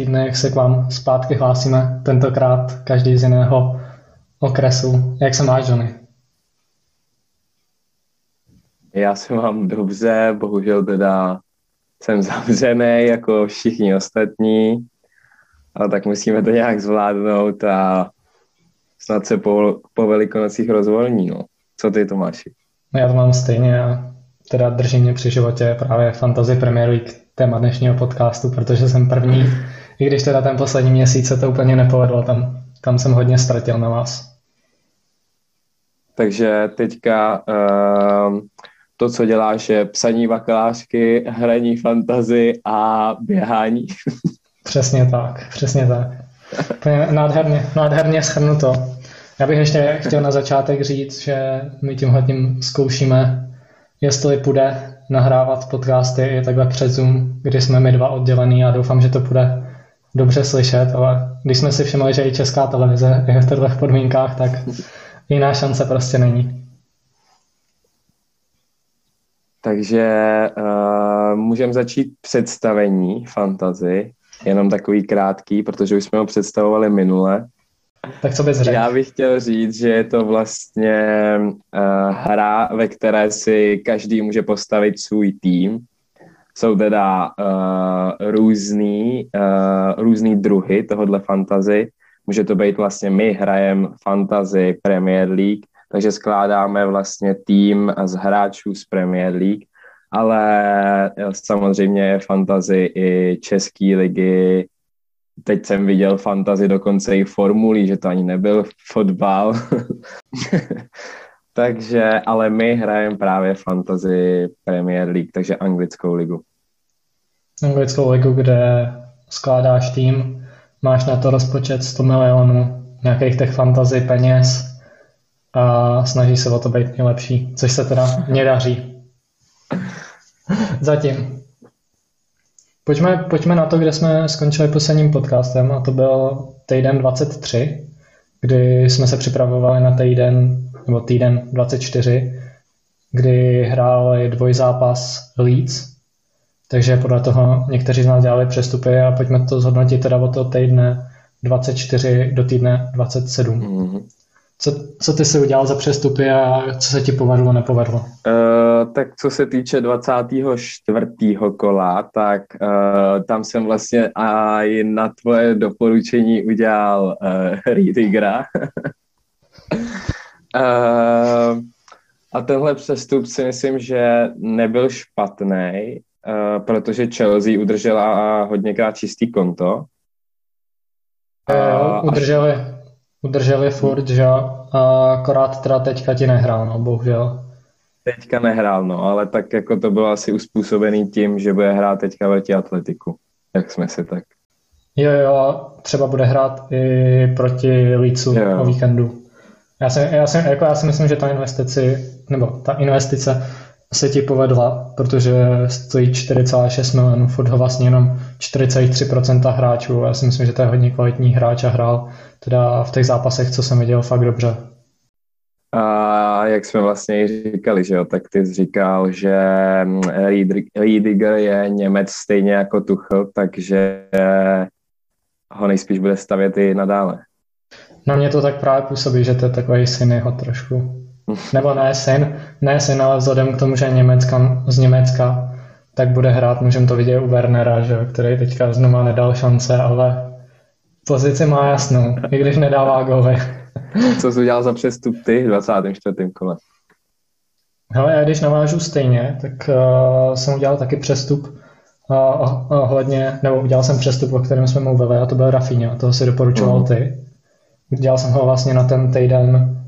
Týdnech se k vám zpátky hlásíme, tentokrát každý z jiného okresu. Jak se máš, Johnny? Já se mám dobře, bohužel teda jsem zavřený jako všichni ostatní, ale tak musíme to nějak zvládnout a snad se po, po velikonocích rozvolní. No. Co ty, Tomáši? No já to mám stejně a teda drží mě při životě právě Fantasy Premier League, téma dnešního podcastu, protože jsem první, i když teda ten poslední měsíc se to úplně nepovedlo, tam, tam jsem hodně ztratil na vás. Takže teďka uh, to, co děláš, je psaní bakalářky, hraní fantazy a běhání. Přesně tak, přesně tak. Nádherně, nádherně schrnuto. Já bych ještě chtěl na začátek říct, že my tímhle tím zkoušíme, jestli půjde nahrávat podcasty i takhle přes Zoom, kdy jsme my dva oddělení a doufám, že to bude dobře slyšet, ale když jsme si všimli, že i česká televize je v těchto podmínkách, tak jiná šance prostě není. Takže uh, můžeme začít představení fantazy, jenom takový krátký, protože už jsme ho představovali minule. Tak co bys řekl? Já bych chtěl říct, že je to vlastně uh, hra, ve které si každý může postavit svůj tým. Jsou teda uh, různý, uh, různý druhy tohohle fantazy. Může to být vlastně my hrajeme fantazy Premier League, takže skládáme vlastně tým z hráčů z Premier League, ale samozřejmě je fantazy i České ligy, teď jsem viděl fantazy dokonce i formulí, že to ani nebyl fotbal. takže, ale my hrajeme právě fantazy Premier League, takže anglickou ligu. Anglickou ligu, kde skládáš tým, máš na to rozpočet 100 milionů nějakých těch fantazy peněz a snaží se o to být nejlepší, což se teda nedaří. Zatím. Pojďme, pojďme na to, kde jsme skončili posledním podcastem a to byl týden 23, kdy jsme se připravovali na týden, nebo týden 24, kdy hráli dvojzápas Leeds, takže podle toho někteří z nás dělali přestupy a pojďme to zhodnotit teda od toho týdne 24 do týdne 27. Mm-hmm. Co, co ty si udělal za přestupy a co se ti povedlo, nepovedlo? Uh, tak co se týče 24. kola, tak uh, tam jsem vlastně a i na tvoje doporučení udělal uh, Riedigra. uh, a tenhle přestup si myslím, že nebyl špatný, uh, protože Chelsea udržela hodněkrát čistý konto. Uh, udrželi, udrželi furt, že a akorát teda teďka ti nehrál, no, bohužel. Teďka nehrál, no, ale tak jako to bylo asi uspůsobený tím, že bude hrát teďka proti Atletiku, jak jsme si tak. Jo, jo, třeba bude hrát i proti Lícu o víkendu. Já si, já, si, jako já si myslím, že ta investici, nebo ta investice se ti povedla, protože stojí 4,6 milionů, furt ho vlastně jenom 4,3% hráčů. Já si myslím, že to je hodně kvalitní hráč a hrál teda v těch zápasech, co jsem viděl, fakt dobře. A jak jsme vlastně říkali, že jo, tak ty jsi říkal, že Riediger je Němec stejně jako Tuchl, takže ho nejspíš bude stavět i nadále. Na mě to tak právě působí, že to je takový syn jeho trošku. Nebo ne syn, ne syn, ale vzhledem k tomu, že je Německa, z Německa, tak bude hrát, můžeme to vidět u Wernera, že, který teďka znovu nedal šance, ale pozici má jasnou, i když nedává góly. Co jsi udělal za přestup ty v 24. kole? Hele, já když navážu stejně, tak uh, jsem udělal taky přestup uh, ohledně, nebo udělal jsem přestup, o kterém jsme mluvili, a to byl Rafinha, toho si doporučoval uh-huh. ty. Udělal jsem ho vlastně na ten týden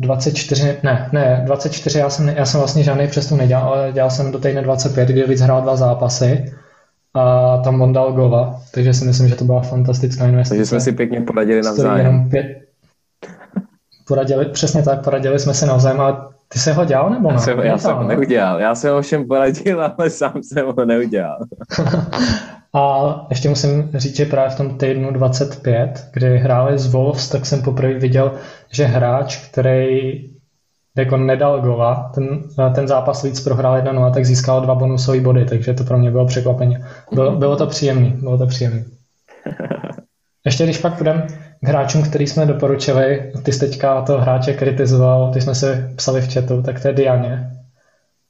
24, ne, ne, 24, já jsem, já jsem vlastně žádný přestup nedělal, ale dělal jsem do týdne 25, kdy víc hrál dva zápasy a tam on dal gova, takže si myslím, že to byla fantastická investice. Takže jsme si pěkně poradili navzájem. Pět... Poradili, přesně tak, poradili jsme se navzájem, ale ty se ho dělal nebo ne? Já jsem, já jsem ho neudělal, já jsem ho všem poradil, ale sám jsem ho neudělal. a ještě musím říct, že právě v tom týdnu 25, kdy hráli z Wolves, tak jsem poprvé viděl, že hráč, který jako nedal gola, ten, ten zápas víc prohrál 1 tak získal dva bonusové body, takže to pro mě bylo překvapení. Bylo, bylo to příjemný, bylo to příjemný. Ještě když pak půjdeme k hráčům, který jsme doporučili, ty jsi teďka toho hráče kritizoval, ty jsme se psali v chatu, tak to je Dianě.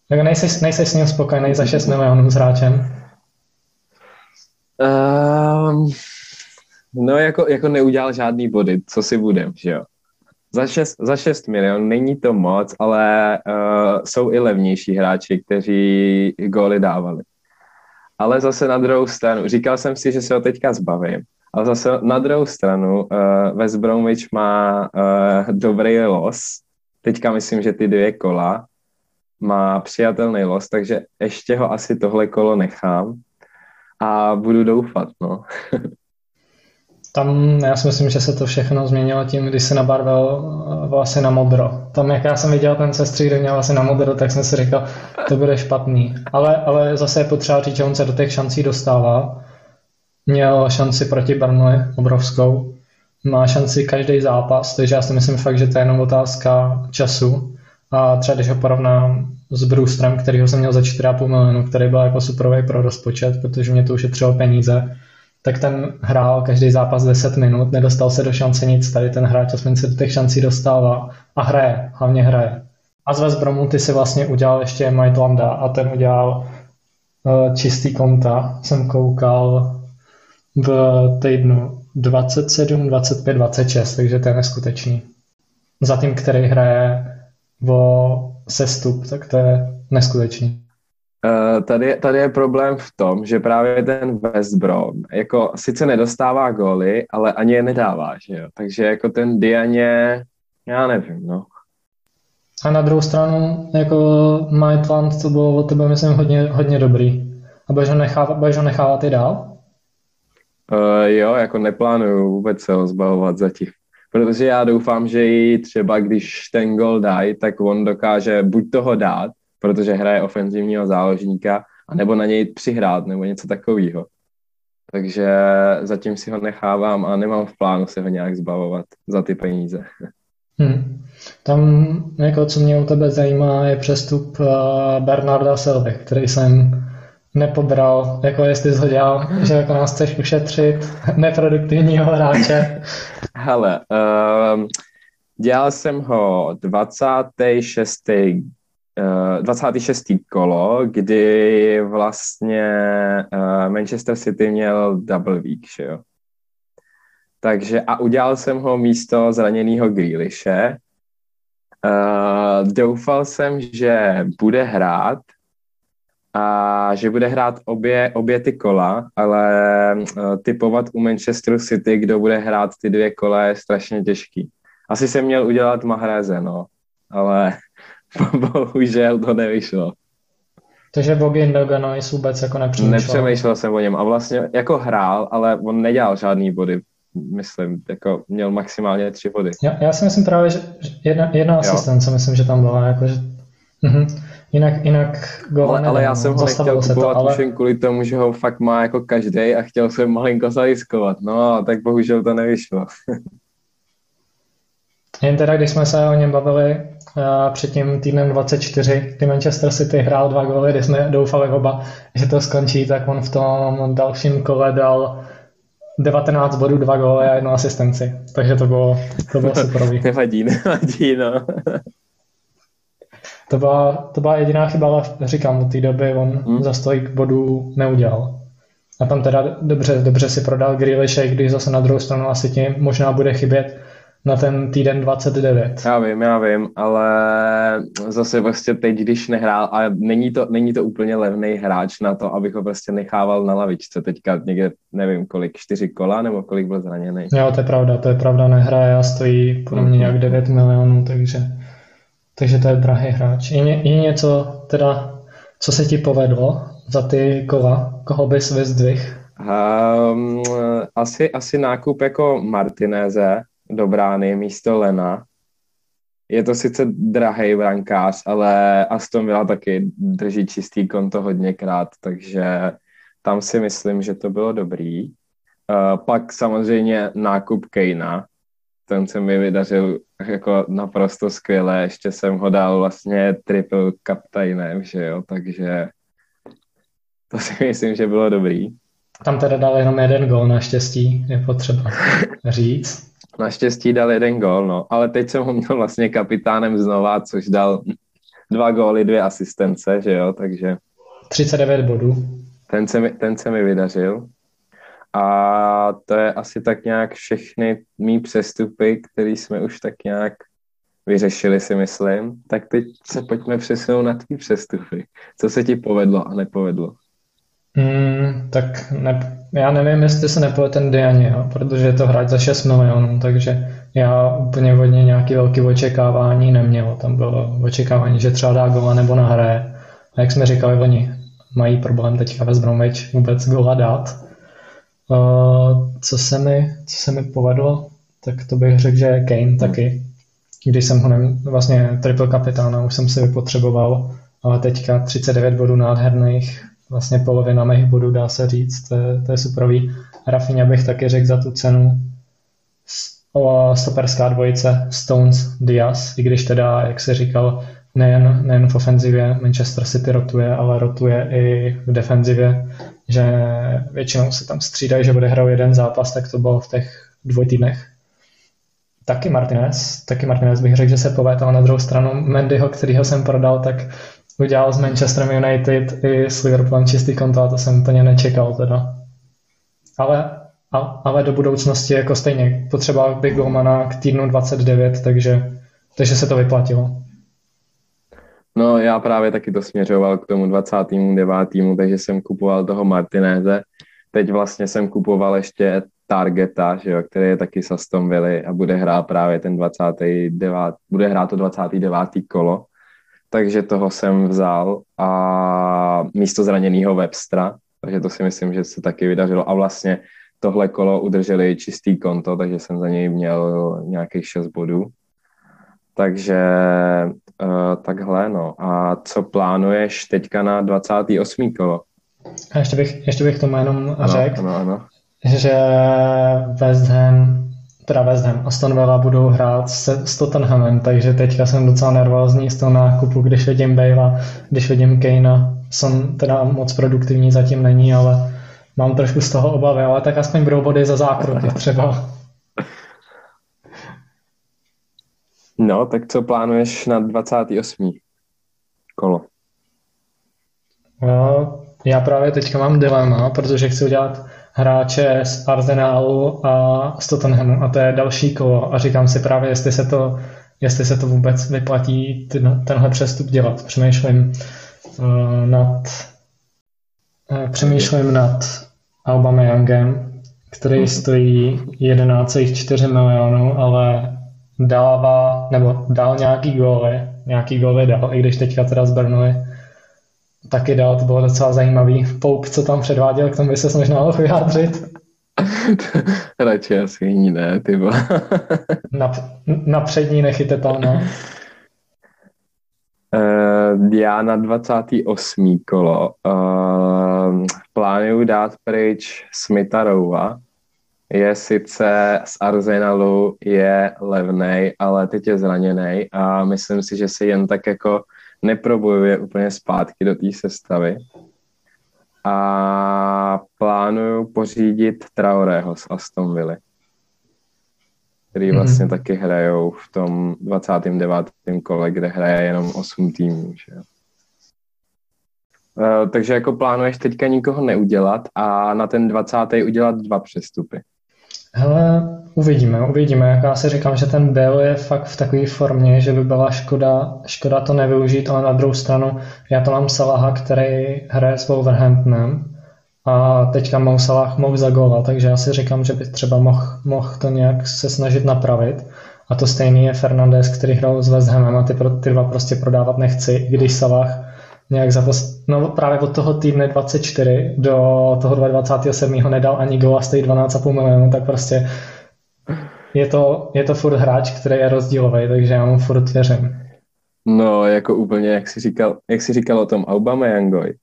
Tak nejsi, nejsi s ním spokojený za 6 milionů s hráčem? Um, no jako, jako neudělal žádný body, co si budem, že jo. Za 6, za 6 milionů není to moc, ale uh, jsou i levnější hráči, kteří góly dávali. Ale zase na druhou stranu, říkal jsem si, že se ho teďka zbavím, ale zase na druhou stranu uh, West Bromwich má uh, dobrý los. Teďka myslím, že ty dvě kola má přijatelný los, takže ještě ho asi tohle kolo nechám a budu doufat, no. Tam já si myslím, že se to všechno změnilo tím, když se nabarvil vlastně na modro. Tam, jak já jsem viděl ten sestří, kde měl vlastně na modro, tak jsem si říkal, to bude špatný. Ale, ale zase je potřeba říct, že on se do těch šancí dostává. Měl šanci proti Burnley obrovskou. Má šanci každý zápas, takže já si myslím fakt, že to je jenom otázka času. A třeba když ho porovnám s Brewsterem, který ho jsem měl za 4,5 milionu, který byl jako superový pro rozpočet, protože mě to ušetřilo peníze, tak ten hrál každý zápas 10 minut, nedostal se do šance nic, tady ten hráč aspoň se do těch šancí dostává a hraje, hlavně hraje. A z West Bromu ty si vlastně udělal ještě Maitlanda a ten udělal uh, čistý konta, jsem koukal v týdnu 27, 25, 26, takže to je neskutečný. Za tým, který hraje o sestup, tak to je neskutečný. Uh, tady, tady je problém v tom, že právě ten West Brom jako sice nedostává góly, ale ani je nedává, že jo? Takže jako ten Dianě, já nevím, no. A na druhou stranu, jako Maitland, to bylo od tebe, myslím, hodně, hodně dobrý. A budeš ho nechávat, budeš ho nechávat i dál? Uh, jo, jako neplánuju vůbec se ho zbavovat zatím. Protože já doufám, že i třeba když ten gol dají, tak on dokáže buď toho dát, protože hraje ofenzivního záložníka, anebo na něj přihrát, nebo něco takového. Takže zatím si ho nechávám a nemám v plánu se ho nějak zbavovat za ty peníze. Hmm. Tam, jako co mě u tebe zajímá, je přestup uh, Bernarda Silvy, který jsem nepobral, jako jestli jsi ho dělal, že jako nás chceš ušetřit neproduktivního hráče. Hele, uh, dělal jsem ho 26. 26. kolo, kdy vlastně uh, Manchester City měl double week, že jo. Takže a udělal jsem ho místo zraněného Grealishe. Uh, doufal jsem, že bude hrát a že bude hrát obě, obě ty kola, ale uh, typovat u Manchesteru City, kdo bude hrát ty dvě kola, je strašně těžký. Asi jsem měl udělat Mahreze, no, ale bohužel to nevyšlo. Takže Bogin Doganois vůbec jako nepřemýšlel? Nepřemýšlel jsem o něm a vlastně jako hrál, ale on nedělal žádný body, myslím, jako měl maximálně tři body. Já, já si myslím právě, že jedna, jedna asistence, myslím, že tam byla, jako, že... Mhm. Jinak, jinak gol ale, ale já jsem ho nechtěl kupovat to, ale... už jen kvůli tomu, že ho fakt má jako každý a chtěl jsem malinko zaliskovat. No, tak bohužel to nevyšlo. Jen teda, když jsme se o něm bavili před tím týdnem 24, kdy Manchester City hrál dva góly, kdy jsme doufali oba, že to skončí, tak on v tom dalším kole dal 19 bodů, dva góly a jednu asistenci. Takže to bylo, to bylo super. nevadí, nevadí, no. to, byla, to byla jediná chyba, ale říkám, od té doby on hmm. za stolik bodů neudělal. A tam teda dobře, dobře si prodal Grealishe, když zase na druhou stranu asi ti možná bude chybět na ten týden 29. Já vím, já vím, ale zase vlastně teď, když nehrál, a není to, není to úplně levný hráč na to, abych ho prostě nechával na lavičce. Teďka někde, nevím kolik, čtyři kola, nebo kolik byl zraněný. Jo, to je pravda, to je pravda, nehraje a stojí podle mě nějak 9 milionů, takže, takže to je drahý hráč. Je, je něco teda, co se ti povedlo za ty kola? Koho bys vyzdvihl? Um, asi, asi nákup jako Martineze, do brány místo Lena. Je to sice drahý brankář, ale Aston Villa taky drží čistý konto hodněkrát, takže tam si myslím, že to bylo dobrý. Uh, pak samozřejmě nákup Kejna, ten se mi vydařil jako naprosto skvěle, ještě jsem ho dal vlastně triple kaptajnem, že jo, takže to si myslím, že bylo dobrý. Tam teda dal jenom jeden gol, naštěstí, je potřeba říct. Naštěstí dal jeden gol, no, ale teď jsem ho měl vlastně kapitánem znova, což dal dva góly, dvě asistence, že jo, takže... 39 bodů. Ten se mi, ten se mi vydařil. A to je asi tak nějak všechny mý přestupy, které jsme už tak nějak vyřešili, si myslím. Tak teď se pojďme přesunout na tvý přestupy. Co se ti povedlo a nepovedlo? Mm, tak ne, já nevím, jestli se nepovedl ten Diani, jo, protože je to hráč za 6 milionů, takže já úplně hodně nějaký velký očekávání neměl. Tam bylo očekávání, že třeba dá gola nebo nahraje. A jak jsme říkali, oni mají problém teďka ve Bromwich vůbec gola dát. Co, se mi, co se mi povedlo, tak to bych řekl, že je Kane taky. Když jsem ho neměl, vlastně triple kapitána už jsem si vypotřeboval, ale teďka 39 bodů nádherných, vlastně polovina mých bodů dá se říct, to je, to je superový. Rafinha bych taky řekl za tu cenu. Stoperská dvojice Stones Diaz, i když teda, jak se říkal, nejen, nejen v ofenzivě Manchester City rotuje, ale rotuje i v defenzivě, že většinou se tam střídají, že bude hrát jeden zápas, tak to bylo v těch dvoj týdnech. Taky Martinez, taky Martinez bych řekl, že se povedl, ale na druhou stranu Mendyho, kterýho jsem prodal, tak udělal s Manchesterem United i s Liverpoolem čistý konto a to jsem úplně nečekal teda. Ale, ale do budoucnosti jako stejně potřeba Big Golmana k týdnu 29, takže, takže se to vyplatilo. No já právě taky to směřoval k tomu 29. takže jsem kupoval toho Martinéze. Teď vlastně jsem kupoval ještě Targeta, že jo, který je taky s Aston Villa a bude hrát právě ten 29. bude hrát to 29. kolo takže toho jsem vzal a místo zraněného Webstra, takže to si myslím, že se taky vydařilo a vlastně tohle kolo udrželi čistý konto, takže jsem za něj měl nějakých 6 bodů. Takže uh, takhle, no. A co plánuješ teďka na 28. kolo? A ještě bych, ještě bych tomu jenom řekl, ano, ano. že West Ham teda West Ham, Aston Villa budou hrát s, s Tottenhamem, takže teďka jsem docela nervózní z toho nákupu, když vidím Bale, když vidím Kanea. Son teda moc produktivní zatím není, ale mám trošku z toho obavy, ale tak aspoň budou body za zákroky třeba. No, tak co plánuješ na 28. kolo? No, já právě teďka mám dilema, protože chci udělat hráče z Arsenalu a z Tottenhamu a to je další kolo a říkám si právě, jestli se to, jestli se to vůbec vyplatí ten, tenhle přestup dělat. Přemýšlím uh, nad uh, přemýšlím nad Aubameyangem, který hmm. stojí 11,4 milionů, ale dává, nebo dal nějaký góly, nějaký góly dal, i když teďka teda z Burnley taky dal, to bylo docela zajímavý. Poup, co tam předváděl, k tomu by se možná mohl vyjádřit. Radši asi jiní ne, ty na, na přední nechytatelná. Uh, já na 28. kolo uh, plánuju dát pryč Smitharova. Je sice z Arsenalu, je levnej, ale teď je zraněný a myslím si, že se jen tak jako neprobojuje úplně zpátky do té sestavy. A plánuju pořídit Traorého z Aston Villa, který mhm. vlastně mm-hmm. taky hrajou v tom 29. kole, kde hraje jenom 8 týmů. Že? Uh, takže jako plánuješ teďka nikoho neudělat a na ten 20. udělat dva přestupy. Hele, uvidíme, uvidíme. Já si říkám, že ten Bale je fakt v takové formě, že by byla škoda, škoda to nevyužít, ale na druhou stranu já to mám Salaha, který hraje s Wolverhamptonem a teďka Mo Salah mohl za gola, takže já si říkám, že by třeba mohl, mohl to nějak se snažit napravit. A to stejný je Fernandez, který hrál s West Hamem a ty, ty dva prostě prodávat nechci, i když Salah nějak za post... no právě od toho týdne 24 do toho 27. nedal ani gol a stojí 12,5 milionů, tak prostě je to, je to furt hráč, který je rozdílový, takže já mu furt věřím. No, jako úplně, jak jsi říkal, jak jsi říkal o tom Aubameyangoj,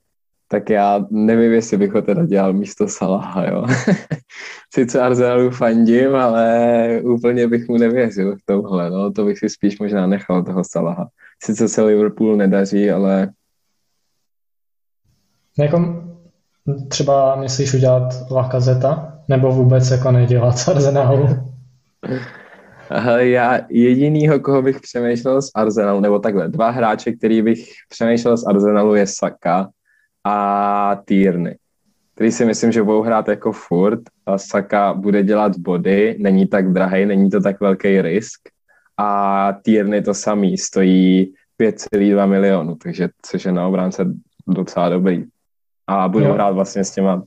tak já nevím, jestli bych ho teda dělal místo Salaha, jo. Sice Arsenalu fandím, ale úplně bych mu nevěřil v tomhle, no. To bych si spíš možná nechal toho Salaha. Sice se Liverpool nedaří, ale... Jako třeba myslíš udělat Lakazeta? Nebo vůbec jako nedělat z? Já jedinýho, koho bych přemýšlel z Arsenalu, nebo takhle, dva hráče, který bych přemýšlel z Arsenalu je Saka a Tierney, který si myslím, že budou hrát jako furt. A Saka bude dělat body, není tak drahý, není to tak velký risk. A Tierney to samý, stojí 5,2 milionů, takže což je na obránce docela dobrý. A budou jo. hrát vlastně s těma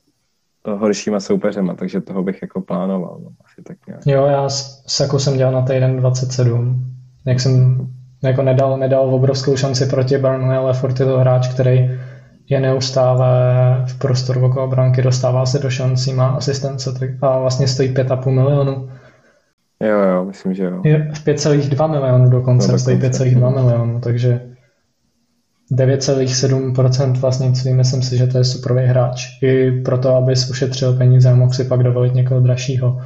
horšíma soupeřema, takže toho bych jako plánoval. No, asi tak nějak. Jo, já s Saku jsem dělal na týden 27. Jak jsem jako nedal, nedal obrovskou šanci proti Burnley, ale furt je to hráč, který je neustále v prostoru okolo branky, dostává se do šancí, má asistence a vlastně stojí 5,5 milionů. Jo, jo, myslím, že jo. Je v 5,2 milionů dokonce, no, stojí 5,2 milionů, takže 9,7% vlastnictví, myslím si, že to je superový hráč. I proto, abys ušetřil peníze a mohl si pak dovolit někoho dražšího.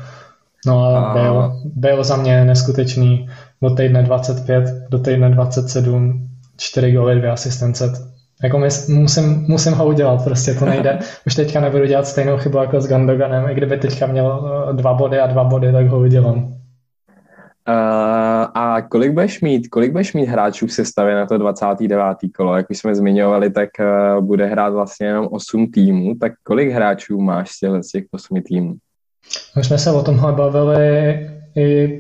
No a, a... Byl, byl za mě neskutečný do týdne 25, do týdne 27, 4 góly, 2 asistence. Jako my, musím, musím ho udělat, prostě to nejde. Už teďka nebudu dělat stejnou chybu jako s Gandoganem, i kdyby teďka měl eh, dva body a dva body, tak ho udělám. Uh, a kolik budeš mít, kolik budeš mít hráčů v sestavě na to 29. kolo? Jak už jsme zmiňovali, tak uh, bude hrát vlastně jenom 8 týmů, tak kolik hráčů máš z těch 8 týmů? My jsme se o tomhle bavili i,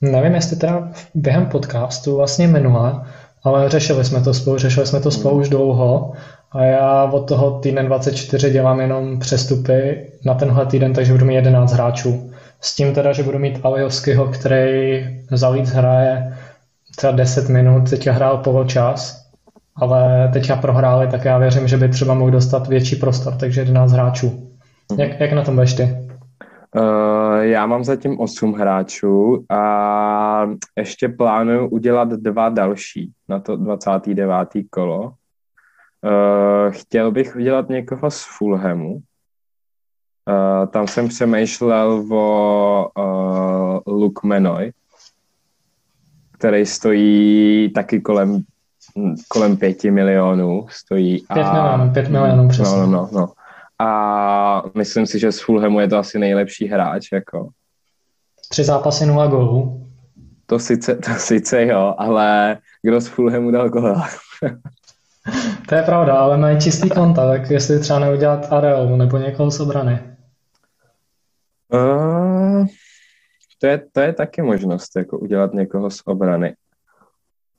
nevím, jestli teda během podcastu vlastně minule, ale řešili jsme to spolu, řešili jsme to spolu už dlouho a já od toho týden 24 dělám jenom přestupy na tenhle týden, takže budu mít 11 hráčů. S tím teda, že budu mít Aliovského, který za Leeds hraje třeba 10 minut, teďka hrál poločas, ale teďka prohráli, tak já věřím, že by třeba mohl dostat větší prostor, takže 11 hráčů. Jak, jak na tom budeš ty? Uh, já mám zatím 8 hráčů a ještě plánuju udělat dva další na to 29. kolo. Uh, chtěl bych udělat někoho z Fulhamu. Uh, tam jsem přemýšlel o uh, Luke Menoy, který stojí taky kolem kolem pěti milionů stojí. Pět milionů, pět milionů přesně. No, no, no, no a myslím si, že z Fulhamu je to asi nejlepší hráč. Jako. Tři zápasy, nula gólů. To sice, to sice jo, ale kdo z Fulhamu dal góla? to je pravda, ale mají čistý konta, tak jestli třeba neudělat Arel nebo někoho z obrany. Uh, to, je, to je taky možnost, jako udělat někoho z obrany.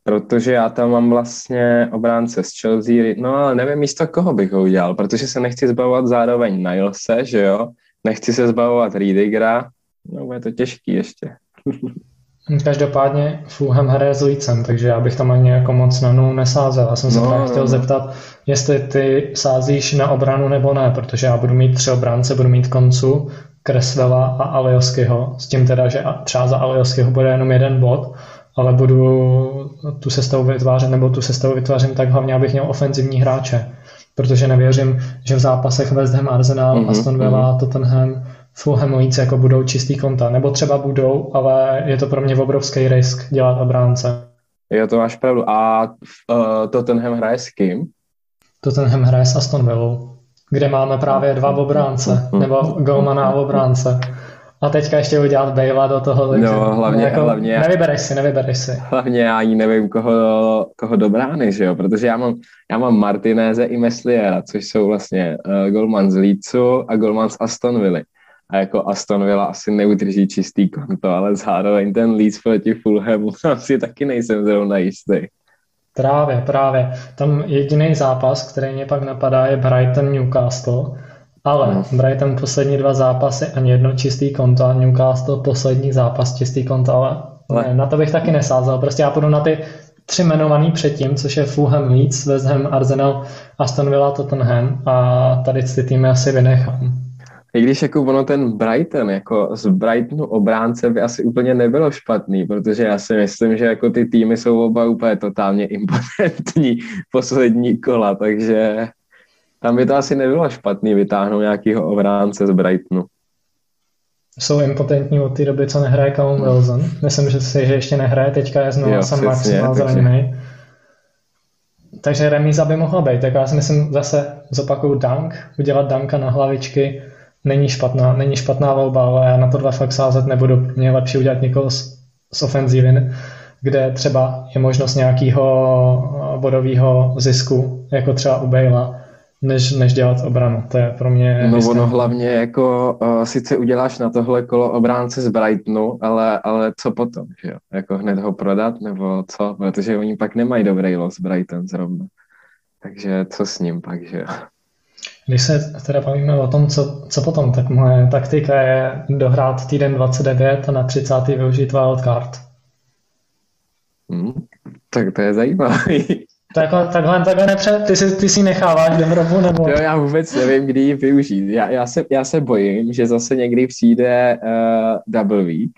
Protože já tam mám vlastně obránce z Chelsea, no ale nevím místo koho bych ho udělal, protože se nechci zbavovat zároveň Nilese, že jo, nechci se zbavovat Riedigera, no bude to těžký ještě. Každopádně Fulham hraje s Lícem, takže já bych tam ani jako moc na nulu nesázel. Já jsem se no, chtěl no. zeptat, jestli ty sázíš na obranu nebo ne, protože já budu mít tři obránce, budu mít koncu, Kresvela a Alioskyho, s tím teda, že třeba za Alioskyho bude jenom jeden bod, ale budu tu sestavu vytvářet, nebo tu sestavu vytvářím tak hlavně, abych měl ofenzivní hráče, protože nevěřím, že v zápasech West Ham, Arsenal, mm-hmm, Aston Villa, mm-hmm. Tottenham, Fulham víc jako budou čistý konta, nebo třeba budou, ale je to pro mě obrovský risk dělat obránce. Jo, to máš pravdu. A uh, Tottenham hraje s kým? Tottenham hraje s Aston Villou, kde máme právě dva obránce, nebo golmana a obránce. A teďka ještě udělat Bejla do toho, takže no, hlavně, jako, hlavně, nevybereš si, nevybereš si. Hlavně já ani nevím, koho, koho do brány, že jo, protože já mám, já mám Martinéze i Mesliera, což jsou vlastně uh, golman z Leedsu a golman z Aston Villa. A jako Aston Villa asi neudrží čistý konto, ale zároveň ten Leeds proti Fulhamu asi taky nejsem zrovna jistý. Právě, právě. Tam jediný zápas, který mě pak napadá, je Brighton Newcastle ale no. Brighton poslední dva zápasy ani jedno čistý konto a Newcastle poslední zápas čistý konto, ale ne, na to bych taky nesázel. Prostě já půjdu na ty tři jmenovaný předtím, což je Fulham Leeds, West Ham, Arsenal, Aston Villa, Tottenham a tady ty týmy asi vynechám. I když jako ono ten Brighton, jako z Brightonu obránce by asi úplně nebylo špatný, protože já si myslím, že jako ty týmy jsou oba úplně totálně impotentní poslední kola, takže Tam by to asi nebylo špatný vytáhnout nějakého obránce z Brightonu. Jsou impotentní od té doby, co nehraje Callum Wilson. Myslím, že si že ještě nehraje, teďka je znovu Sam Maximal zraněný. Takže remíza by mohla být. Tak já si myslím zase zopakuju dunk, udělat danka na hlavičky není špatná, není špatná volba, ale já na tohle fakt sázet nebudu. Mě lepší udělat někoho z, z ofenzívin, kde třeba je možnost nějakého bodového zisku, jako třeba u Bejla, než, než dělat obranu. To je pro mě... No ono hlavně jako uh, sice uděláš na tohle kolo obránce z Brightonu, ale, ale co potom, že jo? Jako hned ho prodat nebo co? Protože oni pak nemají dobrý los Brighton zrovna. Takže co s ním pak, že jo? Když se teda bavíme o tom, co, co potom, tak moje taktika je dohrát týden 29 a na 30. využít wildcard. Hmm, tak to je zajímavý. Takhle, takhle, takhle nepře, ty si, ty si necháváš do hrobu, nebo? Jo, já vůbec nevím, kdy ji využít. Já, já, se, já se bojím, že zase někdy přijde uh, double week,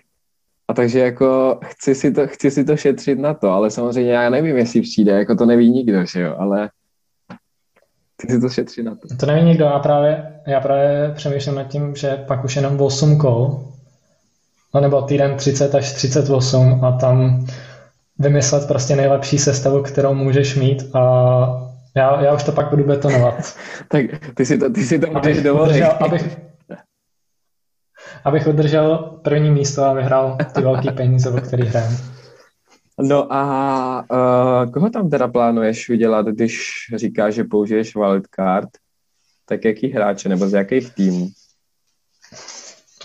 a takže jako chci si, to, chci si to šetřit na to, ale samozřejmě já nevím, jestli přijde, jako to neví nikdo, že jo, ale ty si to šetří na to. To neví nikdo, já právě, já právě přemýšlím nad tím, že pak už jenom 8 kol, no nebo týden 30 až 38 a tam vymyslet prostě nejlepší sestavu, kterou můžeš mít a já, já už to pak budu betonovat. tak ty si to, ty si to můžeš dovolit. Udržel, abych, abych udržel první místo a vyhrál ty velké peníze, o kterých hrám. No a uh, koho tam teda plánuješ udělat, když říkáš, že použiješ wildcard? Tak jaký hráče nebo z jakých týmů?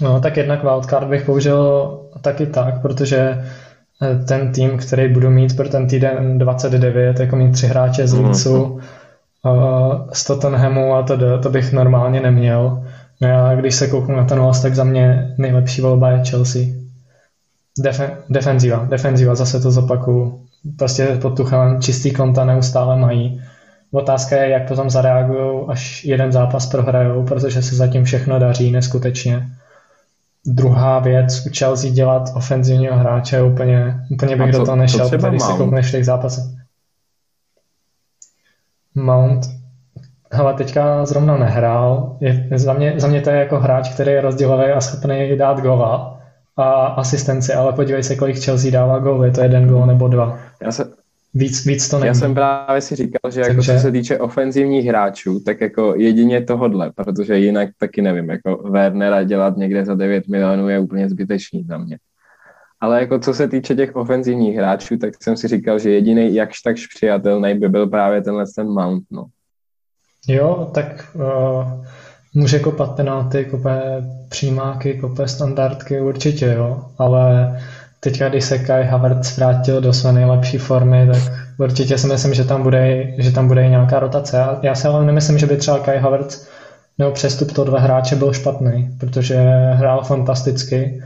No, tak jednak wildcard bych použil taky tak, protože eh, ten tým, který budu mít pro ten týden 29, jako mít tři hráče z mhm. Leedsu, uh, z Tottenhamu a to, to bych normálně neměl. No já, když se kouknu na ten los, tak za mě nejlepší volba je Chelsea. Defe, defenziva, defenziva, zase to zopakuju. Prostě pod Tuchelem čistý konta neustále mají. Otázka je, jak potom zareagují, až jeden zápas prohrajou, protože se zatím všechno daří neskutečně. Druhá věc, u Chelsea dělat ofenzivního hráče, úplně, úplně bych co, do toho nešel, když se koukneš v těch zápasech. Mount, hele, teďka zrovna nehrál. Je, za, mě, za mě to je jako hráč, který je rozdělový a schopný dát gola a asistenci, ale podívej se, kolik Chelsea dává gól, je to jeden gól nebo dva. Já se, víc, víc to není. Já jsem právě si říkal, že jako Takže... co se týče ofenzivních hráčů, tak jako jedině tohodle, protože jinak taky nevím, jako Wernera dělat někde za 9 milionů je úplně zbytečný za mě. Ale jako co se týče těch ofenzivních hráčů, tak jsem si říkal, že jediný jakž takž přijatelný by byl právě tenhle ten Mount, no. Jo, tak uh, může kopat penalty, kope přímáky, kope standardky, určitě jo, ale teďka, když se Kai Havertz vrátil do své nejlepší formy, tak určitě si myslím, že tam bude, že tam bude i nějaká rotace. Já si ale nemyslím, že by třeba Kai Havertz nebo přestup toho dva hráče byl špatný, protože hrál fantasticky,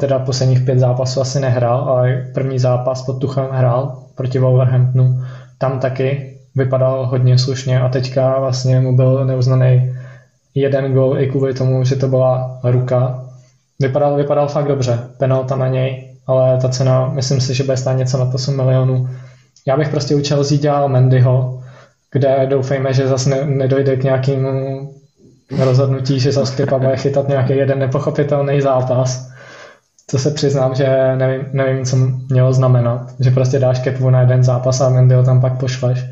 teda posledních pět zápasů asi nehrál, ale první zápas pod Tuchem hrál proti Wolverhamptonu. Tam taky vypadal hodně slušně a teďka vlastně mu byl neuznaný jeden gol i kvůli tomu, že to byla ruka. Vypadal, vypadal fakt dobře, penalta na něj, ale ta cena, myslím si, že bude stát něco na 8 milionů. Já bych prostě u Chelsea dělal Mendyho, kde doufejme, že zase ne, nedojde k nějakému rozhodnutí, že zase Klipa bude chytat nějaký jeden nepochopitelný zápas. To se přiznám, že nevím, nevím, co mělo znamenat. Že prostě dáš Kepu na jeden zápas a Mendyho tam pak pošleš.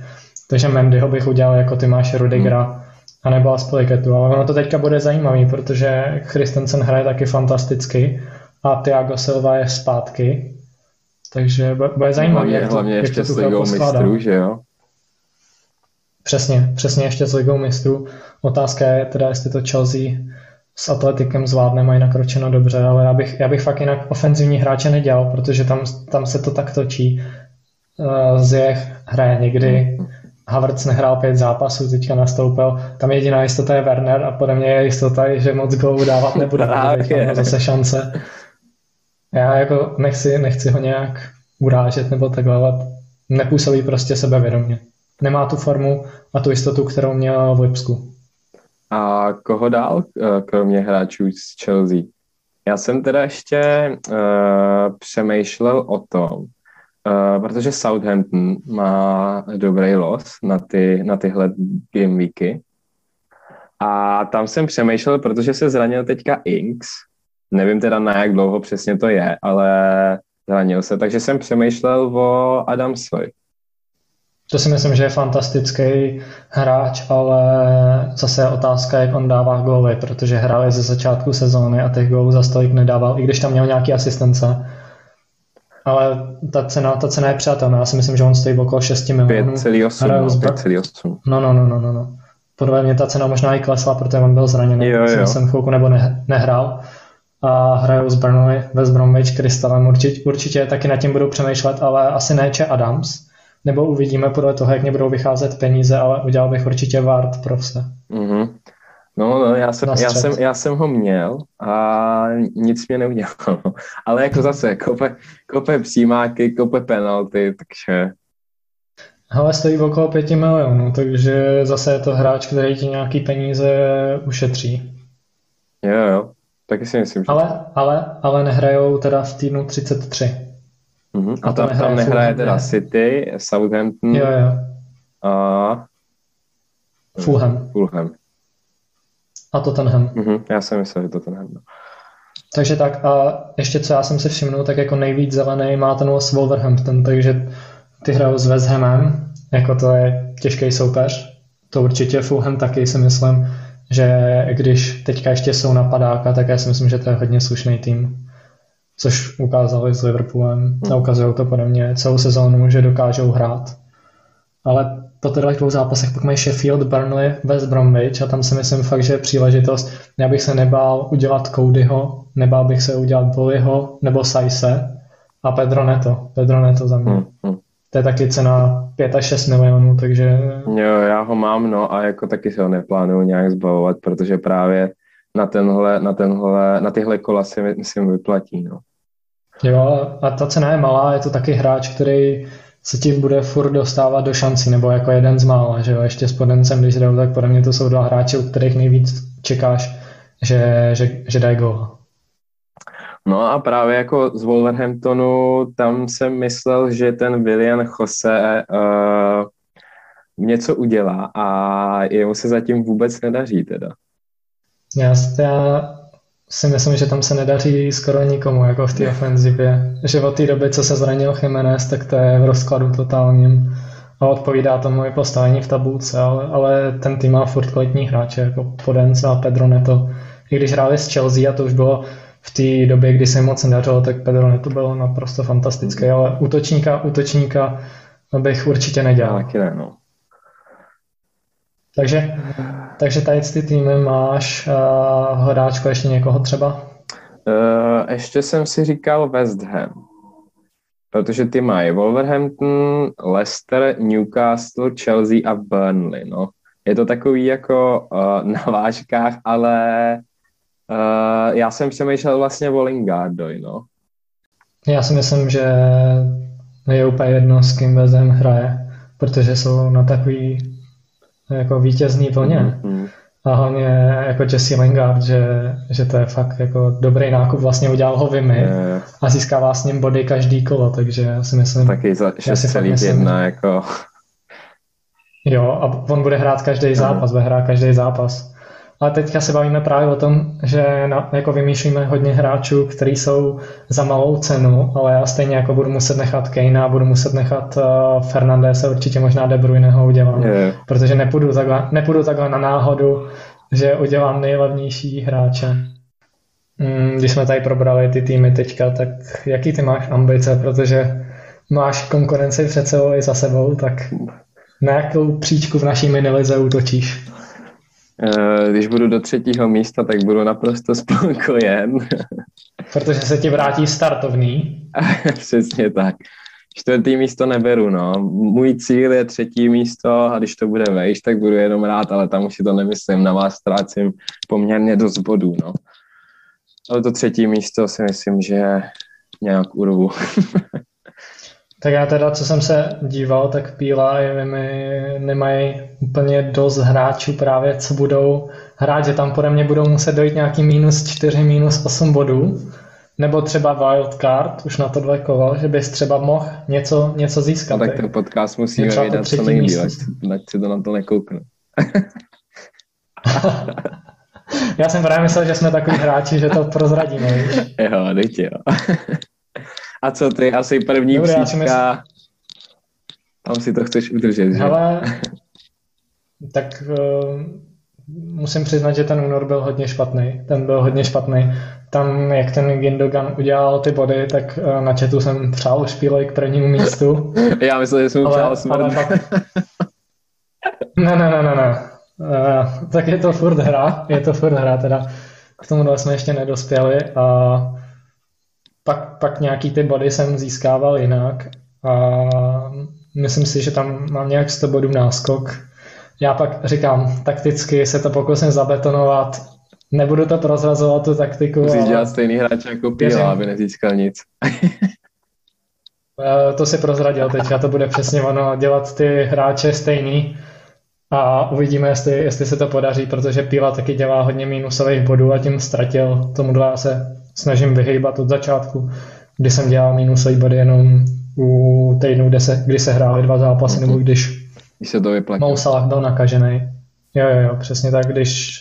Takže Mendyho bych udělal jako ty máš Rudigera, hmm anebo Aspeliketu, ale ono to teďka bude zajímavý, protože Christensen hraje taky fantasticky a Thiago Silva je zpátky, takže bude zajímavý. Hlavně, hlavně jak ještě s ligou mistrů, že jo? Přesně, přesně ještě s ligou mistrů. Otázka je teda, jestli to Chelsea s Atletikem zvládne, mají nakročeno dobře, ale já bych, já bych fakt jinak ofenzivní hráče nedělal, protože tam, tam se to tak točí. Uh, Zjech hraje někdy, Havertz nehrál pět zápasů, teďka nastoupil. Tam jediná jistota je Werner a podle mě je jistota, že moc gólů dávat nebude. Tam zase šance. Já jako nechci, nechci ho nějak urážet nebo takhle, ale nepůsobí prostě sebevědomě. Nemá tu formu a tu jistotu, kterou měl v Lipsku. A koho dál, eh, kromě hráčů z Chelsea? Já jsem teda ještě uh, přemýšlel o tom, Uh, protože Southampton má dobrý los na, ty, na tyhle game weeky A tam jsem přemýšlel, protože se zranil teďka Inks, nevím teda na jak dlouho přesně to je, ale zranil se, takže jsem přemýšlel o Adamsovi. To si myslím, že je fantastický hráč, ale zase je otázka, jak on dává góly, protože hrál ze začátku sezóny a těch gólů za stolik nedával, i když tam měl nějaký asistence. Ale ta cena, ta cena je přátelná. Já si myslím, že on stojí okolo 6 milionů. 5,8. No, no, no, no, no, no. Podle mě ta cena možná i klesla, protože on byl zraněný. Jo, jo. Jsem chvilku nebo ne, nehrál. A hrajou s Burnley, West Bromwich, Crystalem. Určitě, určitě taky nad tím budou přemýšlet, ale asi ne Adams nebo uvidíme podle toho, jak mě budou vycházet peníze, ale udělal bych určitě Ward pro vse. Mm-hmm. No, no, já jsem, já, jsem, já jsem ho měl a nic mě neudělal. Ale jako zase, kope, kope přímáky, kope penalty, takže... Ale stojí okolo pěti milionů, takže zase je to hráč, který ti nějaký peníze ušetří. Jo, jo, taky si myslím, že... Ale, ale, ale nehrajou teda v týdnu 33. Uh-huh. A, a tam, tam nehraje teda City, Southampton jo, jo. a Fulham. Fulham. A Tottenham. Uh-huh. Já jsem myslel, že Tottenham. No. Takže tak a ještě co já jsem si všimnul, tak jako nejvíc zelený má ten s Wolverhampton, takže ty hrajou s West Hamem, jako to je těžký soupeř. To určitě Fulham taky si myslím, že když teďka ještě jsou napadáka, tak já si myslím, že to je hodně slušný tým což ukázali s Liverpoolem hmm. a ukazují to podle mě celou sezónu, že dokážou hrát. Ale po těchto dvou zápasech pak mají Sheffield, Burnley, West Bromwich a tam si myslím fakt, že je příležitost. Já bych se nebál udělat Codyho, nebál bych se udělat Bollyho nebo Saise a Pedro Neto. Pedro Neto za mě. Hmm. Hmm. To je taky cena 5 až 6 milionů, takže... Jo, já ho mám, no a jako taky se ho neplánuju nějak zbavovat, protože právě na, tenhle, na, tenhle, na tyhle kola si myslím vyplatí. No. Jo, a ta cena je malá, je to taky hráč, který se tím bude furt dostávat do šancí, nebo jako jeden z mála, že jo, ještě s Podencem, když jdou, tak podle mě to jsou dva hráči, u kterých nejvíc čekáš, že, že, že dají gól. No a právě jako z Wolverhamptonu, tam jsem myslel, že ten William Jose uh, něco udělá a jemu se zatím vůbec nedaří teda. Já, já si myslím, že tam se nedaří skoro nikomu, jako v té ofenzivě. Že od té doby, co se zranil Jiménez, tak to je v rozkladu totálním. A odpovídá tomu i postavení v tabulce, ale, ale ten tým má furt kvalitní hráče, jako Podence a Pedro Neto. I když hráli s Chelsea a to už bylo v té době, kdy se moc nedařilo, tak Pedro Neto bylo naprosto fantastický, ale útočníka, útočníka bych určitě nedělal. Taky ne, no. Takže, takže tady ty týmy máš uh, hledáčko ještě někoho třeba? Uh, ještě jsem si říkal West Ham. Protože ty mají Wolverhampton, Leicester, Newcastle, Chelsea a Burnley. No. Je to takový jako uh, na vážkách, ale uh, já jsem přemýšlel vlastně o Lingardoj, no. Já si myslím, že je úplně jedno, s kým West Ham hraje, protože jsou na takový jako vítězný vlně. Mm-hmm. A hlavně jako Jesse Lingard, že, že to je fakt jako dobrý nákup, vlastně udělal ho Vimy je. a získává s ním body každý kolo, takže já si myslím... Taky za 6,1 jako... Jo, a on bude hrát každý zápas, bude hrát každý zápas. Ale teďka se bavíme právě o tom, že na, jako vymýšlíme hodně hráčů, kteří jsou za malou cenu, ale já stejně jako budu muset nechat Kejna, budu muset nechat uh, Fernandese, určitě možná De Bruyneho udělám, yeah. protože nepůjdu takhle, nepůjdu takhle na náhodu, že udělám nejlevnější hráče. Mm, když jsme tady probrali ty týmy teďka, tak jaký ty máš ambice, protože máš konkurenci před sebou i za sebou, tak na jakou příčku v naší minilize útočíš? Eh, když budu do třetího místa, tak budu naprosto spokojen. Protože se ti vrátí startovný. Přesně tak. Čtvrtý místo neberu, no. Můj cíl je třetí místo a když to bude vejš, tak budu jenom rád, ale tam už si to nemyslím. Na vás ztrácím poměrně dost bodů, no. Ale to třetí místo si myslím, že nějak urvu. Tak já teda, co jsem se díval, tak Píla nemají úplně dost hráčů právě, co budou hrát, že tam podle mě budou muset dojít nějaký minus 4, minus 8 bodů, nebo třeba wildcard, už na to dvě kolo, že bys třeba mohl něco, něco získat. No, tak ten podcast musíme vydat co nejdíl, ať si to na to nekouknu. Já jsem právě myslel, že jsme takový hráči, že to prozradíme. Víš? Jo, teď jo. A co ty, asi první Dobrý, já si příčka, myslím- tam si to chceš udržet, že? Ale tak uh, musím přiznat, že ten únor byl hodně špatný. Ten byl hodně špatný. Tam, jak ten Gindogan udělal ty body, tak uh, na chatu jsem přál špílej k prvnímu místu. Já myslím, že jsem mu přál ale, smrt. ale pak... Ne, ne, ne, ne, ne. Uh, tak je to furt hra, je to furt hra, teda k tomu jsme ještě nedospěli a pak, pak nějaký ty body jsem získával jinak a myslím si, že tam mám nějak 100 bodů náskok. Já pak říkám, takticky se to pokusím zabetonovat, nebudu to prozrazovat tu taktiku, Musíš ale dělat stejný hráč jako. Píla, aby nezískal nic. Eh, to si prozradil teďka, to bude přesně ono, dělat ty hráče stejný a uvidíme, jestli, jestli se to podaří, protože Píla taky dělá hodně mínusových bodů a tím ztratil. Tomu se snažím vyhýbat od začátku, kdy jsem dělal mínusové body jenom u týdnů, kde se, kdy se hrály dva zápasy, nebo když Když se to Salah byl nakažený. Jo, jo, jo, přesně tak, když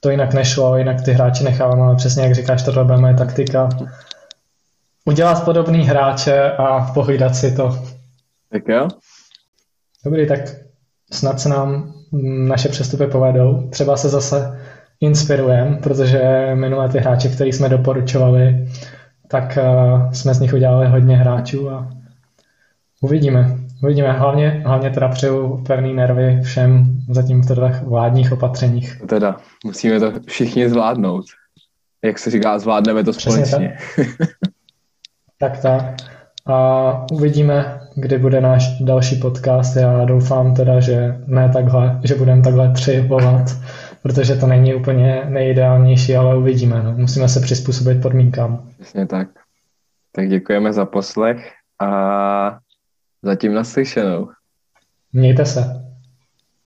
to jinak nešlo, jinak ty hráče nechávám, ale přesně jak říkáš, tohle bude moje taktika. Udělat podobný hráče a pohlídat si to. Tak jo? Dobrý, tak snad se nám naše přestupy povedou. Třeba se zase inspirujeme, protože minulé ty hráče, který jsme doporučovali, tak uh, jsme z nich udělali hodně hráčů a uvidíme. Uvidíme. Hlavně, hlavně teda přeju pevný nervy všem zatím v těchto vládních opatřeních. Teda, musíme to všichni zvládnout. Jak se říká, zvládneme to Přesně společně. Tak tak. A uvidíme, kdy bude náš další podcast. Já doufám teda, že ne takhle, že budeme takhle tři volat, protože to není úplně nejideálnější, ale uvidíme. No. Musíme se přizpůsobit podmínkám. Přesně tak. Tak děkujeme za poslech a zatím naslyšenou. Mějte se.